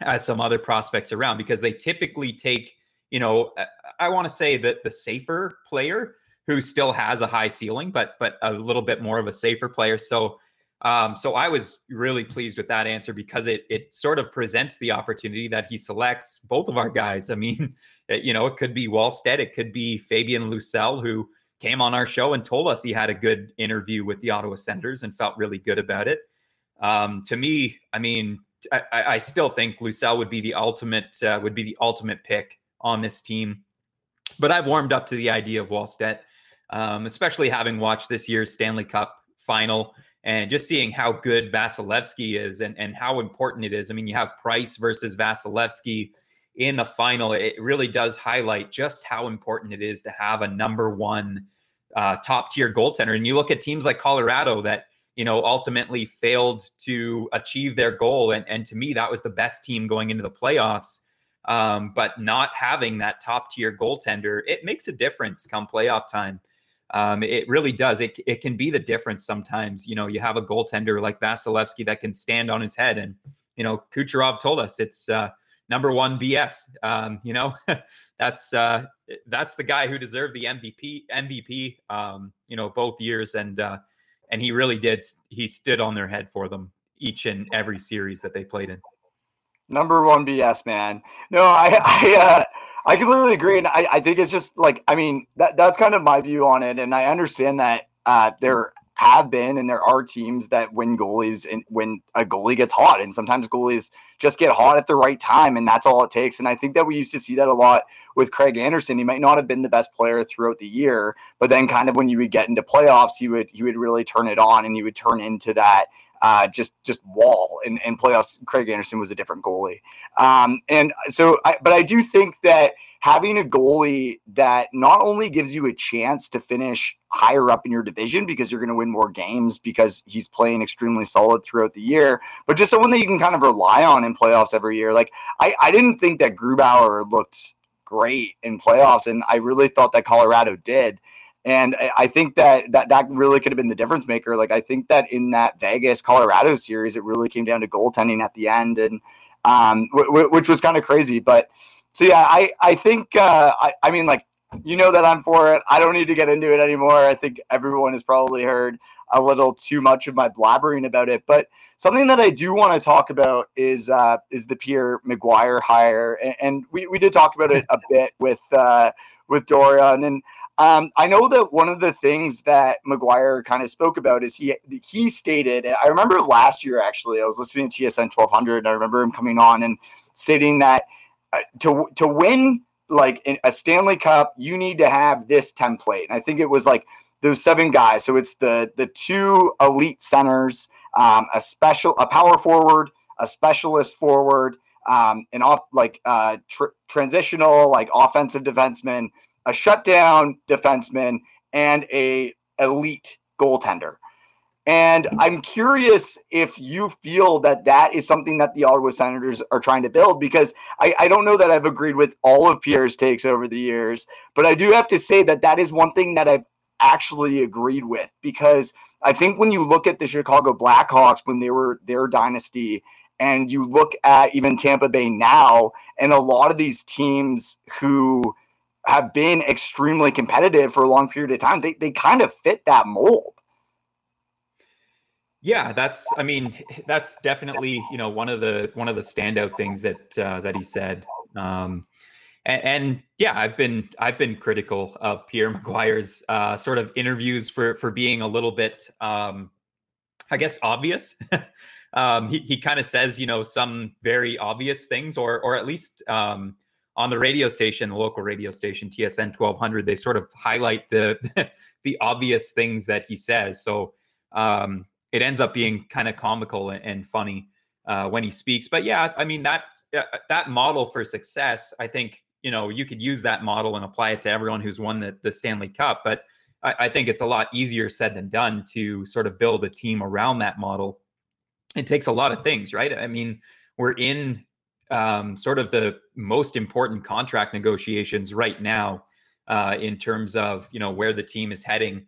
as some other prospects around? Because they typically take, you know, I want to say that the safer player who still has a high ceiling, but but a little bit more of a safer player. So um, so I was really pleased with that answer because it it sort of presents the opportunity that he selects both of our guys. I mean, it, you know, it could be Wallstedt, it could be Fabian Lysell, who came on our show and told us he had a good interview with the Ottawa Senators and felt really good about it. Um, to me, I mean, I, I, still think Lysell would be the ultimate uh, would be the ultimate pick on this team. But I've warmed up to the idea of Wallstedt um, especially having watched this year's Stanley Cup final and just seeing how good Vasilevskiy is and, and how important it is. I mean, you have Price versus Vasilevskiy in the final. It really does highlight just how important it is to have a number one uh, top tier goaltender. And you look at teams like Colorado that, you know, ultimately failed to achieve their goal. And, and to me, that was the best team going into the playoffs. Um, but not having that top tier goaltender, it makes a difference come playoff time. Um, it really does. It, it can be the difference sometimes. You know, you have a goaltender like Vasilevskiy that can stand on his head. And, you know, Kucherov told us it's uh, number one BS. Um, you know, that's uh, that's the guy who deserved the MVP MVP. Um, you know, both years, and uh, and he really did. He stood on their head for them each and every series that they played in. Number one BS, man. No, I I uh, I completely agree, and I, I think it's just like I mean that that's kind of my view on it, and I understand that uh, there have been and there are teams that win goalies and when a goalie gets hot, and sometimes goalies just get hot at the right time, and that's all it takes. And I think that we used to see that a lot with Craig Anderson. He might not have been the best player throughout the year, but then kind of when you would get into playoffs, he would he would really turn it on, and he would turn into that uh, just just wall in, in playoffs. Craig Anderson was a different goalie, um, and so I, but I do think that having a goalie that not only gives you a chance to finish higher up in your division because you're going to win more games because he's playing extremely solid throughout the year, but just someone that you can kind of rely on in playoffs every year. Like I, I didn't think that Grubauer looked great in playoffs, and I really thought that Colorado did. And I think that, that that really could have been the difference maker. Like I think that in that Vegas Colorado series, it really came down to goaltending at the end. And um, w- w- which was kind of crazy. But so yeah, I I think uh, I I mean like you know that I'm for it. I don't need to get into it anymore. I think everyone has probably heard a little too much of my blabbering about it, but something that I do want to talk about is uh, is the Pierre McGuire hire, and, and, we, we did talk about it a bit with uh, with Dorion, and um, I know that one of the things that McGuire kind of spoke about is he he stated, I remember last year actually, I was listening to TSN 1200, and I remember him coming on and stating that uh, to to win like a Stanley Cup, you need to have this template, and I think it was like those seven guys. So it's the the two elite centers, um, a special a power forward, a specialist forward, um, an off like uh, tr- transitional like offensive defenseman, a shutdown defenseman, and a elite goaltender. And I'm curious if you feel that that is something that the Ottawa Senators are trying to build because I, I, don't know that I've agreed with all of Pierre's takes over the years, but I do have to say that that is one thing that I've actually agreed with because I think when you look at the Chicago Blackhawks when they were their dynasty and you look at even Tampa Bay now and a lot of these teams who have been extremely competitive for a long period of time, they, they kind of fit that mold. Yeah, that's. I mean, that's definitely you know one of the one of the standout things that uh, that he said. Um, and, and, yeah, I've been I've been critical of Pierre McGuire's uh, sort of interviews for for being a little bit, um, I guess, obvious. um, he he kind of says you know some very obvious things, or or at least um, on the radio station, the local radio station TSN 1200, they sort of highlight the the obvious things that he says. So um, it ends up being kind of comical and, and funny uh, when he speaks. But yeah, I mean that uh, that model for success, I think you know you could use that model and apply it to everyone who's won the, the Stanley Cup. But I, I think it's a lot easier said than done to sort of build a team around that model. It takes a lot of things, right? I mean, we're in um, sort of the most important contract negotiations right now uh, in terms of you know where the team is heading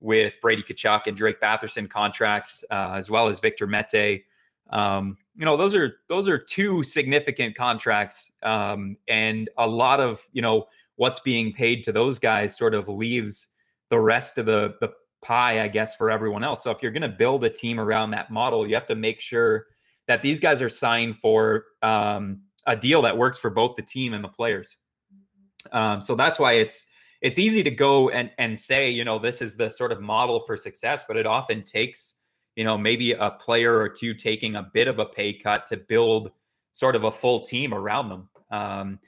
with Brady Tkachuk and Drake Batherson contracts, uh, as well as Victor Mete. Um, you know, those are those are two significant contracts, um, and a lot of you know what's being paid to those guys sort of leaves the rest of the the pie, I guess, for everyone else. So if you're going to build a team around that model, you have to make sure that these guys are signed for um, a deal that works for both the team and the players. Um, so that's why it's it's easy to go and and say you know this is the sort of model for success but it often takes you know maybe a player or two taking a bit of a pay cut to build sort of a full team around them um,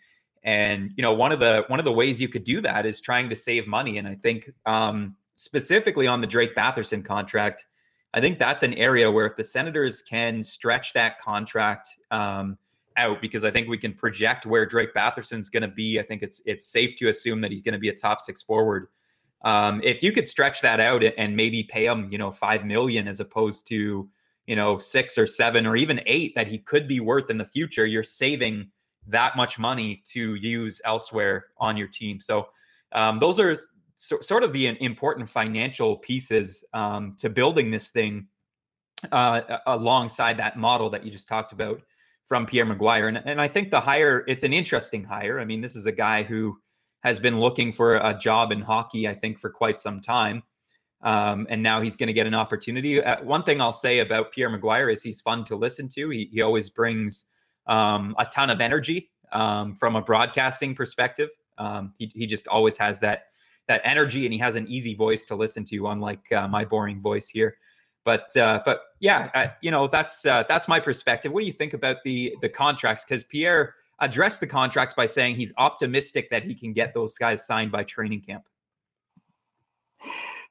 and you know one of the one of the ways you could do that is trying to save money and i think um, specifically on the drake batherson contract i think that's an area where if the senators can stretch that contract um, out because I think we can project where Drake Batherson's going to be. I think it's it's safe to assume that he's going to be a top six forward. Um, if you could stretch that out and maybe pay him, you know, five million as opposed to you know six or seven or even eight that he could be worth in the future, you're saving that much money to use elsewhere on your team. So um, those are so, sort of the important financial pieces um, to building this thing uh, alongside that model that you just talked about from Pierre McGuire. And, and I think the hire, it's an interesting hire. I mean, this is a guy who has been looking for a job in hockey, I think, for quite some time. Um, and now he's going to get an opportunity. Uh, one thing I'll say about Pierre McGuire is he's fun to listen to. He, he always brings um, a ton of energy um, from a broadcasting perspective. Um, he, he just always has that that energy, and he has an easy voice to listen to, unlike uh, my boring voice here. But uh, but yeah, you know that's uh, that's my perspective. What do you think about the the contracts? Because Pierre addressed the contracts by saying he's optimistic that he can get those guys signed by training camp.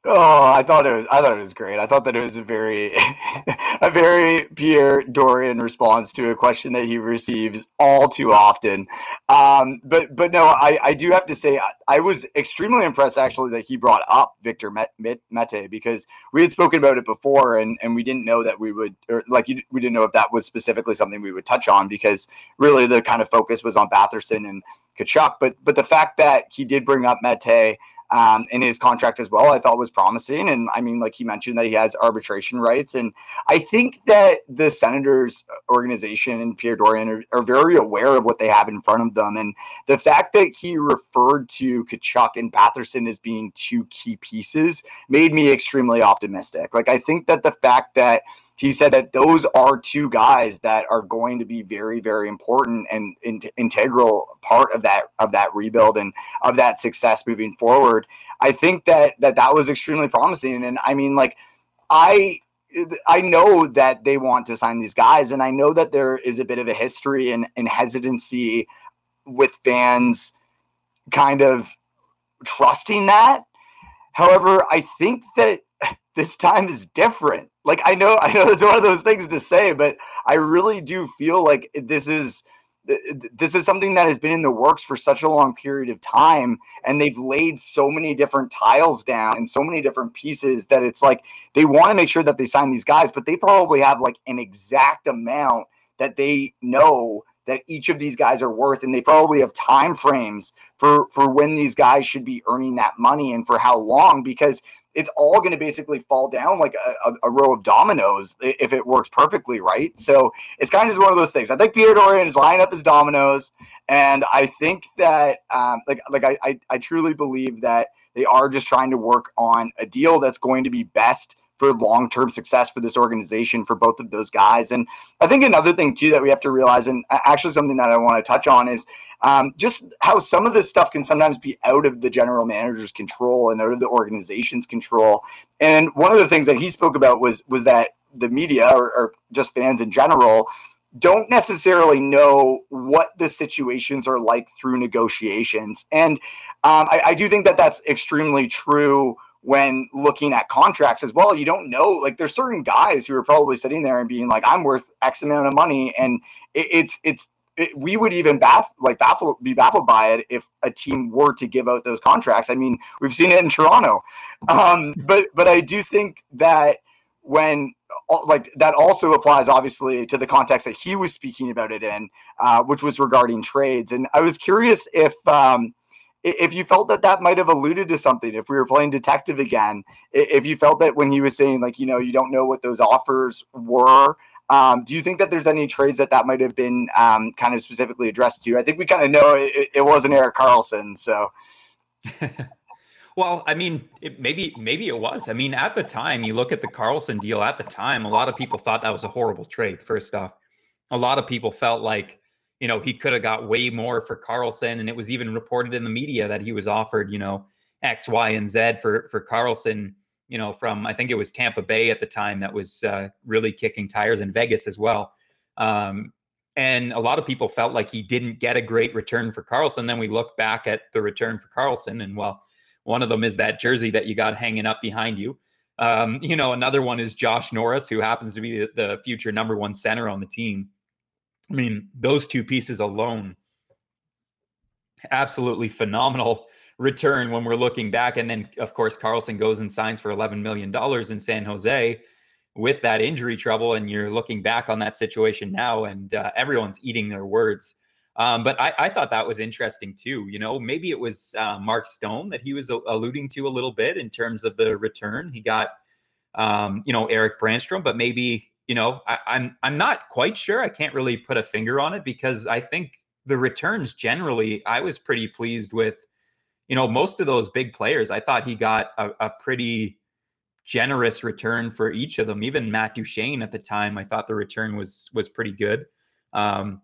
Oh, I thought it was. I thought it was great. I thought that it was a very, a very Pierre Dorion response to a question that he receives all too often. Um, but but no, I, I do have to say I, I was extremely impressed actually that he brought up Victor Mete because we had spoken about it before and and we didn't know that we would or like we didn't know if that was specifically something we would touch on because really the kind of focus was on Batherson and Tkachuk. But but the fact that he did bring up Mete um, in his contract as well, I thought was promising. And I mean, like he mentioned that he has arbitration rights. And I think that the Senators organization and Pierre Dorion are, are very aware of what they have in front of them. And the fact that he referred to Tkachuk and Batherson as being two key pieces made me extremely optimistic. Like, I think that the fact that he said that those are two guys that are going to be very very important and in, integral part of that of that rebuild and of that success moving forward. I think that that that was extremely promising. And i mean like i I know that they want to sign these guys, and I know that there is a bit of a history and, and hesitancy with fans kind of trusting that. However, I think that this time is different like I know I know it's one of those things to say, but I really do feel like this is this is something that has been in the works for such a long period of time and they've laid so many different tiles down and so many different pieces that it's like they want to make sure that they sign these guys but they probably have like an exact amount that they know that each of these guys are worth and they probably have time frames for for when these guys should be earning that money and for how long because it's all going to basically fall down like a, a, row of dominoes if it works perfectly, right? So it's kind of just one of those things. I think Pierre Dorion is lining up his dominoes, and I think that um, like like I, I I truly believe that they are just trying to work on a deal that's going to be best for long-term success for this organization for both of those guys. And I think another thing too that we have to realize, and actually something that I want to touch on is um, just how some of this stuff can sometimes be out of the general manager's control and out of the organization's control. And one of the things that he spoke about was was that the media or, or just fans in general don't necessarily know what the situations are like through negotiations. And um, I, I do think that that's extremely true when looking at contracts as well. You don't know, like there's certain guys who are probably sitting there and being like, I'm worth X amount of money. And it, it's, it's, it, we would even baff, like baffle, be baffled by it if a team were to give out those contracts. I mean, we've seen it in Toronto. Um, but, but I do think that when like that also applies obviously to the context that he was speaking about it in, uh, which was regarding trades. And I was curious if, um, if you felt that that might have alluded to something if we were playing detective again if you felt that when he was saying like you know you don't know what those offers were um, do you think that there's any trades that that might have been um, kind of specifically addressed to i think we kind of know it, it wasn't Erik Karlsson so. Well i mean it, maybe maybe it was. I mean at the time you look at the Karlsson deal at the time a lot of people thought that was a horrible trade first off. A lot of people felt like you know, he could have got way more for Karlsson. And it was even reported in the media that he was offered, you know, X, Y, and Z for for Karlsson, you know, from I think it was Tampa Bay at the time that was uh, really kicking tires in Vegas as well. Um, and a lot of people felt like he didn't get a great return for Karlsson. Then we look back at the return for Karlsson, and well, one of them is that jersey that you got hanging up behind you. Um, you know, another one is Josh Norris, who happens to be the, the future number one center on the team. I mean, those two pieces alone, absolutely phenomenal return when we're looking back. And then, of course, Karlsson goes and signs for $11 million in San Jose with that injury trouble. And you're looking back on that situation now, and uh, everyone's eating their words. Um, but I, I, thought that was interesting too. You know, maybe it was uh, Mark Stone that he was alluding to a little bit in terms of the return. He got, um, you know, Erik Brännström, but maybe you know, I, I'm I'm not quite sure. I can't really put a finger on it because I think the returns generally, I was pretty pleased with. You know, most of those big players, I thought he got a, a pretty generous return for each of them. Even Matt Duchene at the time, I thought the return was was pretty good. Um,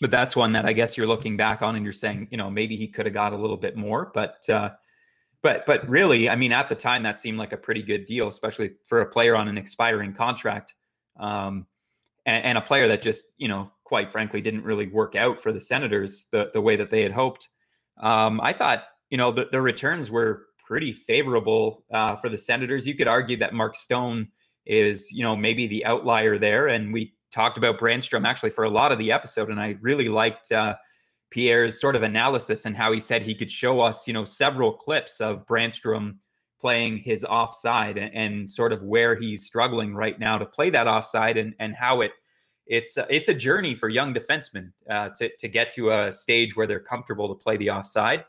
but that's one that I guess you're looking back on and you're saying, you know, maybe he could have got a little bit more. But uh, but but really, I mean, at the time, that seemed like a pretty good deal, especially for a player on an expiring contract um, and, and, a player that just, you know, quite frankly, didn't really work out for the Senators the, the way that they had hoped. Um, I thought, you know, the, the returns were pretty favorable uh, for the Senators. You could argue that Mark Stone is, you know, maybe the outlier there. And we talked about Brännström actually for a lot of the episode, and I really liked uh, Pierre's sort of analysis and how he said he could show us, you know, several clips of Brännström playing his offside and, and, sort of where he's struggling right now to play that offside and, and how it it's it's a journey for young defensemen uh, to to get to a stage where they're comfortable to play the offside.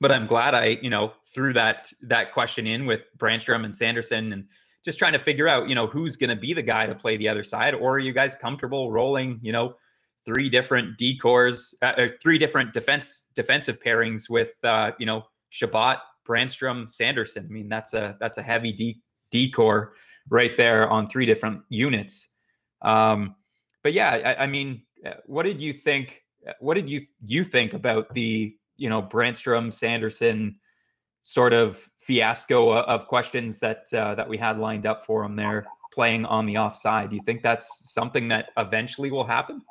but I'm glad I, you know, threw that that question in with Brännström and Sanderson and just trying to figure out, you know, who's going to be the guy to play the other side, or are you guys comfortable rolling, you know, three different decors, uh, or three different defense defensive pairings with, uh, you know, Chabot, Brännström, Sanderson. I mean, that's a that's a heavy de- decor right there on three different units. Um, but yeah, I, I mean, uh, what did you think? Uh, what did you you think about the you know Brännström, Sanderson sort of fiasco of questions that uh, that we had lined up for him there playing on the offside? Do you think that's something that eventually will happen?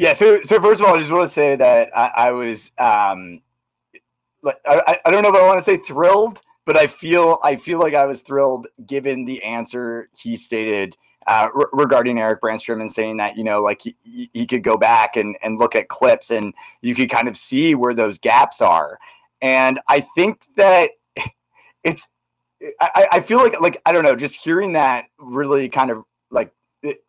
Yeah. So, so first of all, I just want to say that I, I was, um, like, I, I don't know if I want to say thrilled, but I feel, I feel like I was thrilled given the answer he stated uh, re- regarding Erik Brännström and saying that you know like he, he could go back and and look at clips and you could kind of see where those gaps are, and I think that it's I, I feel like like I don't know just hearing that really kind of like it,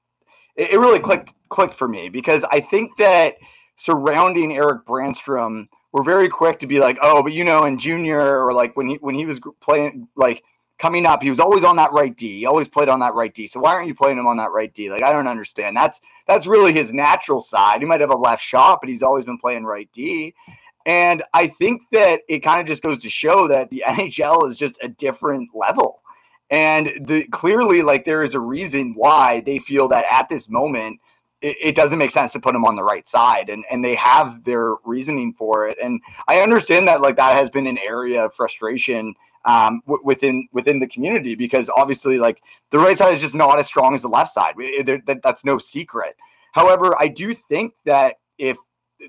it really clicked clicked for me because I think that surrounding Erik Brännström we're very quick to be like oh but you know in junior or like when he when he was playing like coming up, he was always on that right D. He always played on that right D. So why aren't you playing him on that right D? Like I don't understand. That's that's really his natural side. He might have a left shot, but he's always been playing right D. And I think that it kind of just goes to show that the NHL is just a different level. And the clearly, like there is a reason why they feel that at this moment it, it, doesn't make sense to put him on the right side, and and they have their reasoning for it. And I understand that like that has been an area of frustration um, w- within within the community because obviously like the right side is just not as strong as the left side. It, that, that's no secret. However, I do think that if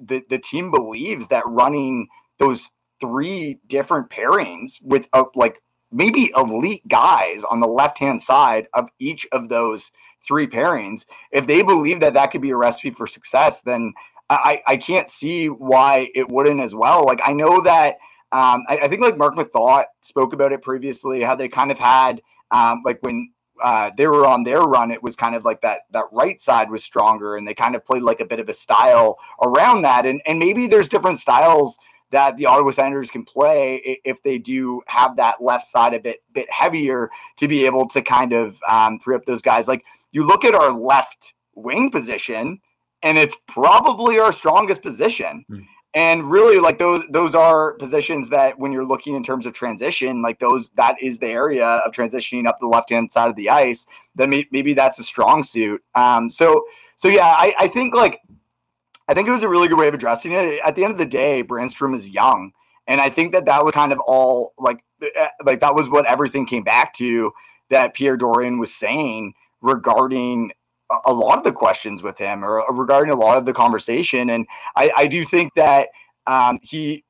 the the team believes that running those three different pairings with uh, like maybe elite guys on the left hand side of each of those three pairings, if they believe that that could be a recipe for success, then I, I can't see why it wouldn't as well. Like I know that um, I, I, think like Mark Methot spoke about it previously, how they kind of had um, like when uh, they were on their run, it was kind of like that that right side was stronger, and they kind of played like a bit of a style around that. And and maybe there's different styles that the Ottawa Senators can play if they do have that left side a bit bit heavier to be able to kind of um, free up those guys. Like you look at our left wing position, and it's probably our strongest position. Mm. And really, like those those are positions that when you're looking in terms of transition, like those that is the area of transitioning up the left hand side of the ice. Then may, maybe that's a strong suit. Um, so so yeah, I, I think like I think it was a really good way of addressing it. At the end of the day, Brännström is young, and I think that that was kind of all like eh, like that was what everything came back to that Pierre Dorion was saying regarding a lot of the questions with him or regarding a lot of the conversation. And I, I do think that um, he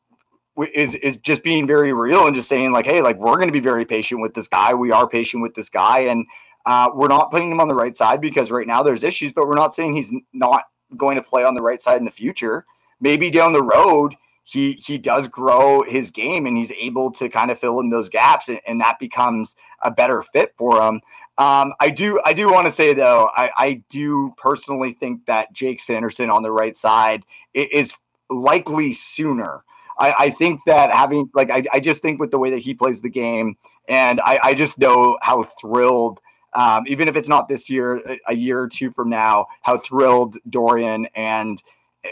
is is just being very real and just saying like, hey, like we're going to be very patient with this guy. We are patient with this guy, and uh, we're not putting him on the right side because right now there's issues. But we're not saying he's not going to play on the right side in the future. Maybe down the road he he does grow his game and he's able to kind of fill in those gaps and, and that becomes a better fit for him. Um, I do I do want to say though, I, I do personally think that Jake Sanderson on the right side is likely sooner. I, I think that having like I, I just think with the way that he plays the game, and I, I just know how thrilled um, even if it's not this year, a year or two from now, how thrilled Dorion and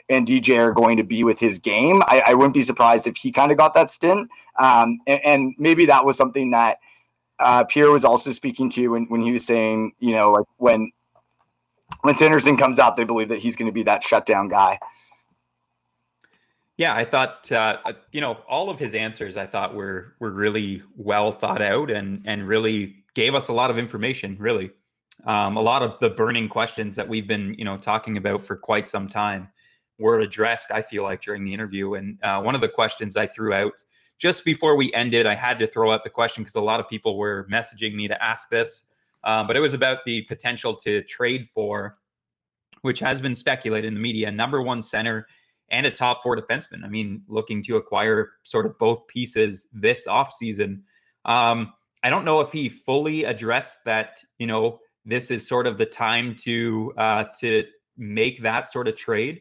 and DJ are going to be with his game. I, I wouldn't be surprised if he kind of got that stint. Um, and, and, maybe that was something that uh, Pierre was also speaking to when, when he was saying, you know, like when when Sanderson comes out, they believe that he's going to be that shutdown guy. Yeah, I thought uh, uh, you know all of his answers. I thought were were really well thought out and and really gave us a lot of information. Really, um, a lot of the burning questions that we've been you know talking about for quite some time were addressed. I feel like during the interview, and uh, one of the questions I threw out just before we ended, I had to throw out the question because a lot of people were messaging me to ask this. Uh, but it was about the potential to trade for, which has been speculated in the media, number one center and a top four defenseman. I mean, looking to acquire sort of both pieces this offseason. Um, I don't know if he fully addressed that, you know, this is sort of the time to uh, to make that sort of trade.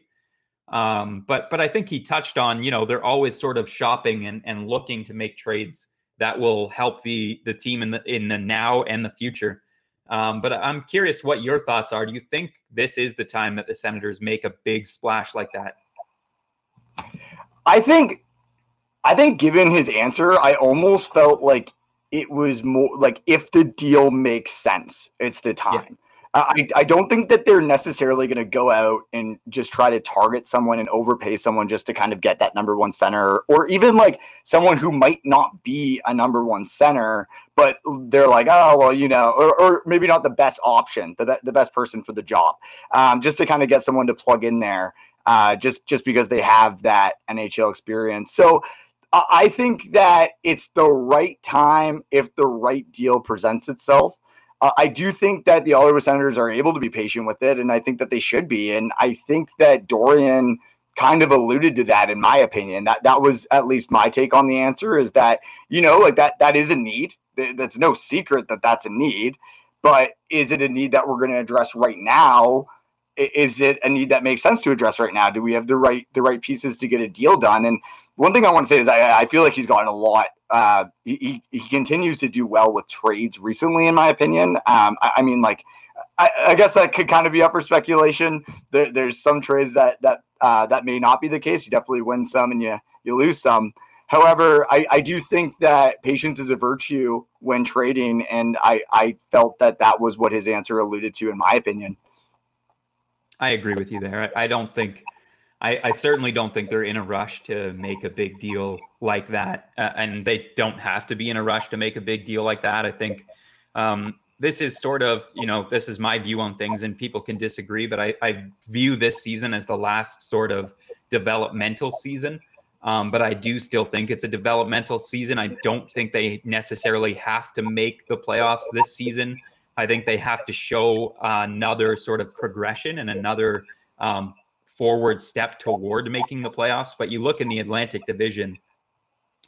Um, but but I think he touched on, you know, they're always sort of shopping and, and looking to make trades that will help the the team in the in the now and the future. Um, but I'm curious what your thoughts are. Do you think this is the time that the Senators make a big splash like that? I think, I think, given his answer, I almost felt like it was more like if the deal makes sense, it's the time. Yeah. I, I don't think that they're necessarily going to go out and just try to target someone and overpay someone just to kind of get that number one center, or even like someone who might not be a number one center, but they're like, oh well, you know, or, or maybe not the best option, the the best person for the job, um, just to kind of get someone to plug in there, uh, just just because they have that NHL experience. So I think that it's the right time if the right deal presents itself. I do think that the Ottawa Senators are able to be patient with it, and I think that they should be. And I think that Dorion kind of alluded to that, in my opinion. That that was at least my take on the answer is that you know, like that that is a need. That's no secret that that's a need, but is it a need that we're going to address right now? Is it a need that makes sense to address right now? Do we have the right the right pieces to get a deal done? And one thing I want to say is I, I feel like he's gotten a lot. Uh, he, he continues to do well with trades recently, in my opinion. Um, I, I, mean, like, I, I, guess that could kind of be up for speculation. There, there's some trades that that uh, that may not be the case. You definitely win some and you you lose some. However, I, I do think that patience is a virtue when trading, and I, I felt that that was what his answer alluded to, in my opinion. I agree with you there. I, I don't think I, I, certainly don't think they're in a rush to make a big deal like that, uh, and they don't have to be in a rush to make a big deal like that. I think um, this is sort of, you know, this is my view on things, and people can disagree, but I, I view this season as the last sort of developmental season. Um, but I do still think it's a developmental season. I don't think they necessarily have to make the playoffs this season. I think they have to show another sort of progression and another um, forward step toward making the playoffs. But you look in the Atlantic Division,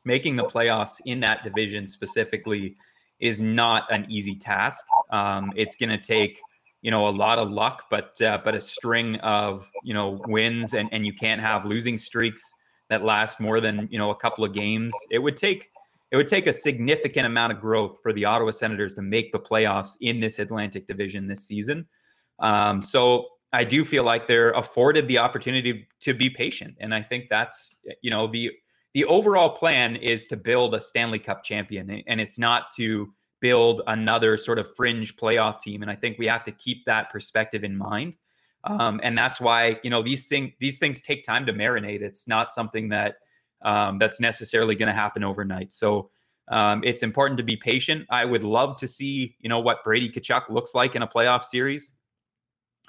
making the playoffs in that division specifically is not an easy task. Um, it's going to take you know a lot of luck, but uh, but a string of you know wins, and and you can't have losing streaks that last more than you know a couple of games. It would take it would take a significant amount of growth for the Ottawa Senators to make the playoffs in this Atlantic Division this season. Um, so I do feel like they're afforded the opportunity to be patient, and I think that's you know the the overall plan is to build a Stanley Cup champion, and it's not to build another sort of fringe playoff team. And I think we have to keep that perspective in mind, um, and that's why you know these things these things take time to marinate. It's not something that um, that's necessarily going to happen overnight. So. Um, it's important to be patient. I would love to see, you know, what Brady Tkachuk looks like in a playoff series.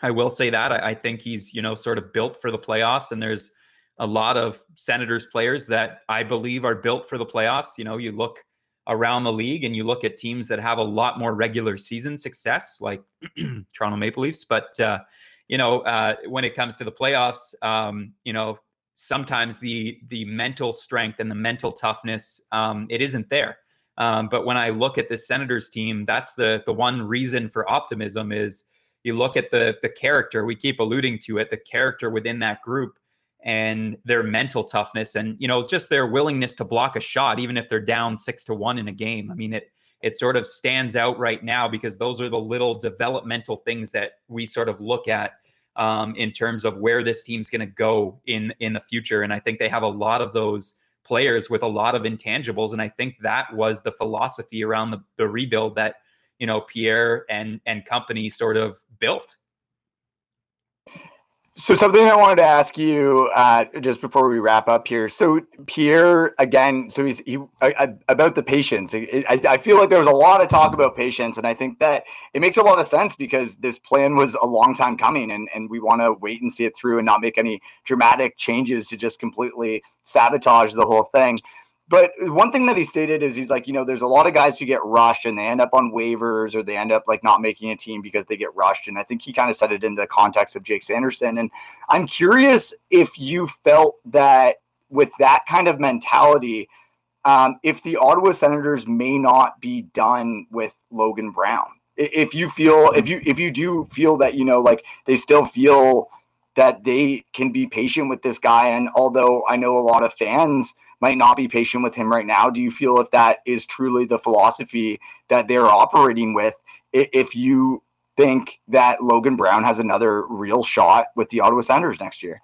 I will say that I, I, think he's you know sort of built for the playoffs, and there's a lot of Senators players that I believe are built for the playoffs. You know, you look around the league and you look at teams that have a lot more regular season success, like Toronto Maple Leafs. But uh, you know, uh, when it comes to the playoffs, um, you know, sometimes the the mental strength and the mental toughness um, it isn't there. Um, but when I look at the Senators team, that's the the one reason for optimism is you look at the the character we keep alluding to it the character within that group and their mental toughness and you know just their willingness to block a shot even if they're down 6 to 1 in a game i mean it it sort of stands out right now because those are the little developmental things that we sort of look at um, in terms of where this team's going to go in in the future and i think they have a lot of those players with a lot of intangibles and i think that was the philosophy around the, the rebuild that you know Pierre and and company sort of built. So something I wanted to ask you uh, just before we wrap up here. So Pierre, again, so he's he I, about the patience. I, I feel like there was a lot of talk about patience, and I think that it makes a lot of sense because this plan was a long time coming, and and we want to wait and see it through and not make any dramatic changes to just completely sabotage the whole thing. But one thing that he stated is he's like, you know, there's a lot of guys who get rushed and they end up on waivers or they end up like not making a team because they get rushed. And I think he kind of said it in the context of Jake Sanderson. And I'm curious if you felt that with that kind of mentality, um, if the Ottawa Senators may not be done with Logan Brown. If you feel if you if you do feel that you know like they still feel that they can be patient with this guy. And although I know a lot of fans might not be patient with him right now, do you feel if that is truly the philosophy that they're operating with? If you think that Logan Brown has another real shot with the Ottawa Senators next year?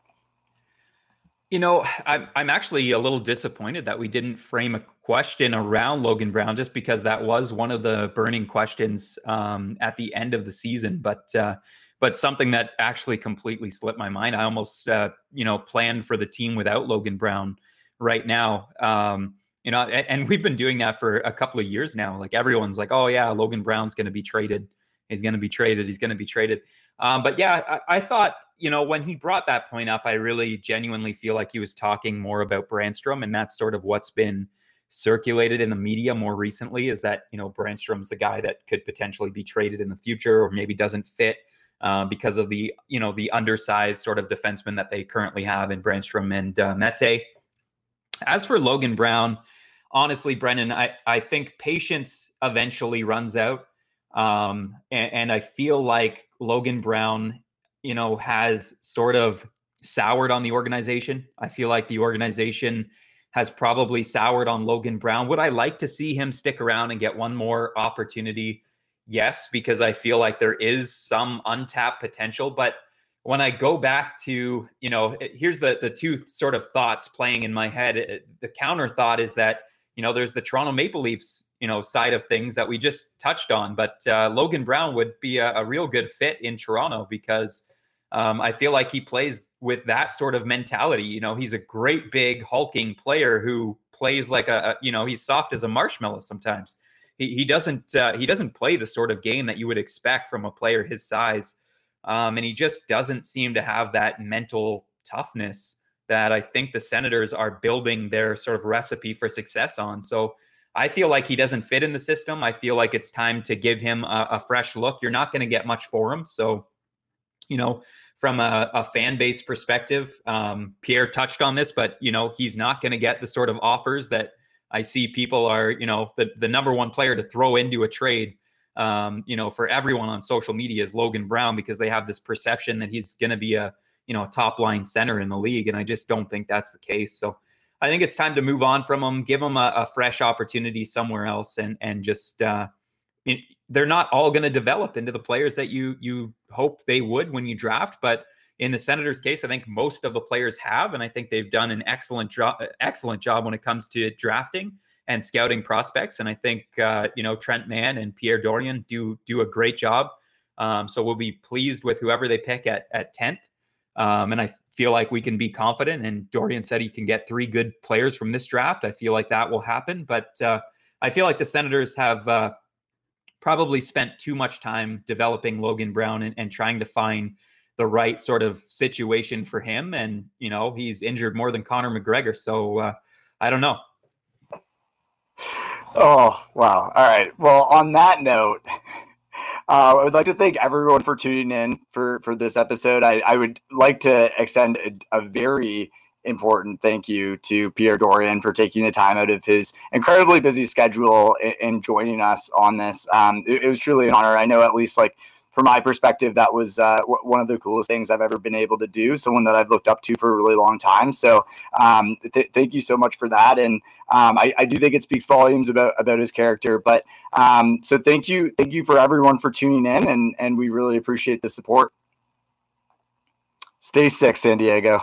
You know, I'm I'm actually a little disappointed that we didn't frame a question around Logan Brown, just because that was one of the burning questions um, at the end of the season. But uh, but something that actually completely slipped my mind. I almost uh, you know planned for the team without Logan Brown right now. Um, you know, and, we've been doing that for a couple of years now. Like everyone's like, oh yeah, Logan Brown's going to be traded. He's going to be traded. He's going to be traded. Um, but yeah, I, I, thought, you know, when he brought that point up, I really genuinely feel like he was talking more about Brännström, and that's sort of what's been circulated in the media more recently. Is that you know Brännström's the guy that could potentially be traded in the future, or maybe doesn't fit uh, because of the you know the undersized sort of defenseman that they currently have in Brännström and uh, Mete. As for Logan Brown, honestly, Brennan, I I think patience eventually runs out. Um, and, and I feel like Logan Brown, you know, has sort of soured on the organization. I feel like the organization has probably soured on Logan Brown. Would I like to see him stick around and get one more opportunity? Yes, because I feel like there is some untapped potential. But when I go back to, you know, here's the the two sort of thoughts playing in my head. The counter thought is that, you know, there's the Toronto Maple Leafs you know side of things that we just touched on. But uh, Logan Brown would be a, a, real good fit in Toronto because um, I feel like he plays with that sort of mentality. You know, he's a great big hulking player who plays like a, a you know he's soft as a marshmallow sometimes. He, he doesn't uh, he doesn't play the sort of game that you would expect from a player his size, um, and he just doesn't seem to have that mental toughness that I think the Senators are building their sort of recipe for success on. So I feel like he doesn't fit in the system. I feel like it's time to give him a, a fresh look. You're not going to get much for him. So, you know, from a, a fan base perspective, um, Pierre touched on this, but, you know, he's not going to get the sort of offers that I see people are, you know, the, the number one player to throw into a trade. Um, you know, for everyone on social media is Logan Brown because they have this perception that he's going to be a, you know, a top line center in the league. And I just don't think that's the case. So, I think it's time to move on from them, give them a, a fresh opportunity somewhere else, and and just uh, they're not all going to develop into the players that you you hope they would when you draft. But in the Senators' case, I think most of the players have, and I think they've done an excellent job excellent job when it comes to drafting and scouting prospects. And I think uh, you know Trent Mann and Pierre Dorion do do a great job. Um, so we'll be pleased with whoever they pick at at tenth. Um, and I feel like we can be confident. And Dorion said he can get three good players from this draft. I feel like that will happen. But uh, I feel like the Senators have uh, probably spent too much time developing Logan Brown and, and, trying to find the right sort of situation for him. And, you know, he's injured more than Conor McGregor. So uh, I don't know. Oh, wow. All right. Well, on that note, uh, I would like to thank everyone for tuning in for for this episode. I, I would like to extend a, a, very important thank you to Pierre Dorion for taking the time out of his incredibly busy schedule and, and joining us on this. Um, it, it was truly an honor. I know at least like from my perspective, that was uh, w- one of the coolest things I've ever been able to do. Someone that I've looked up to for a really long time. So um, th- thank you so much for that. And um, I, I, do think it speaks volumes about about his character. But um, so thank you, thank you for everyone for tuning in, and and we really appreciate the support. Stay sick, San Diego.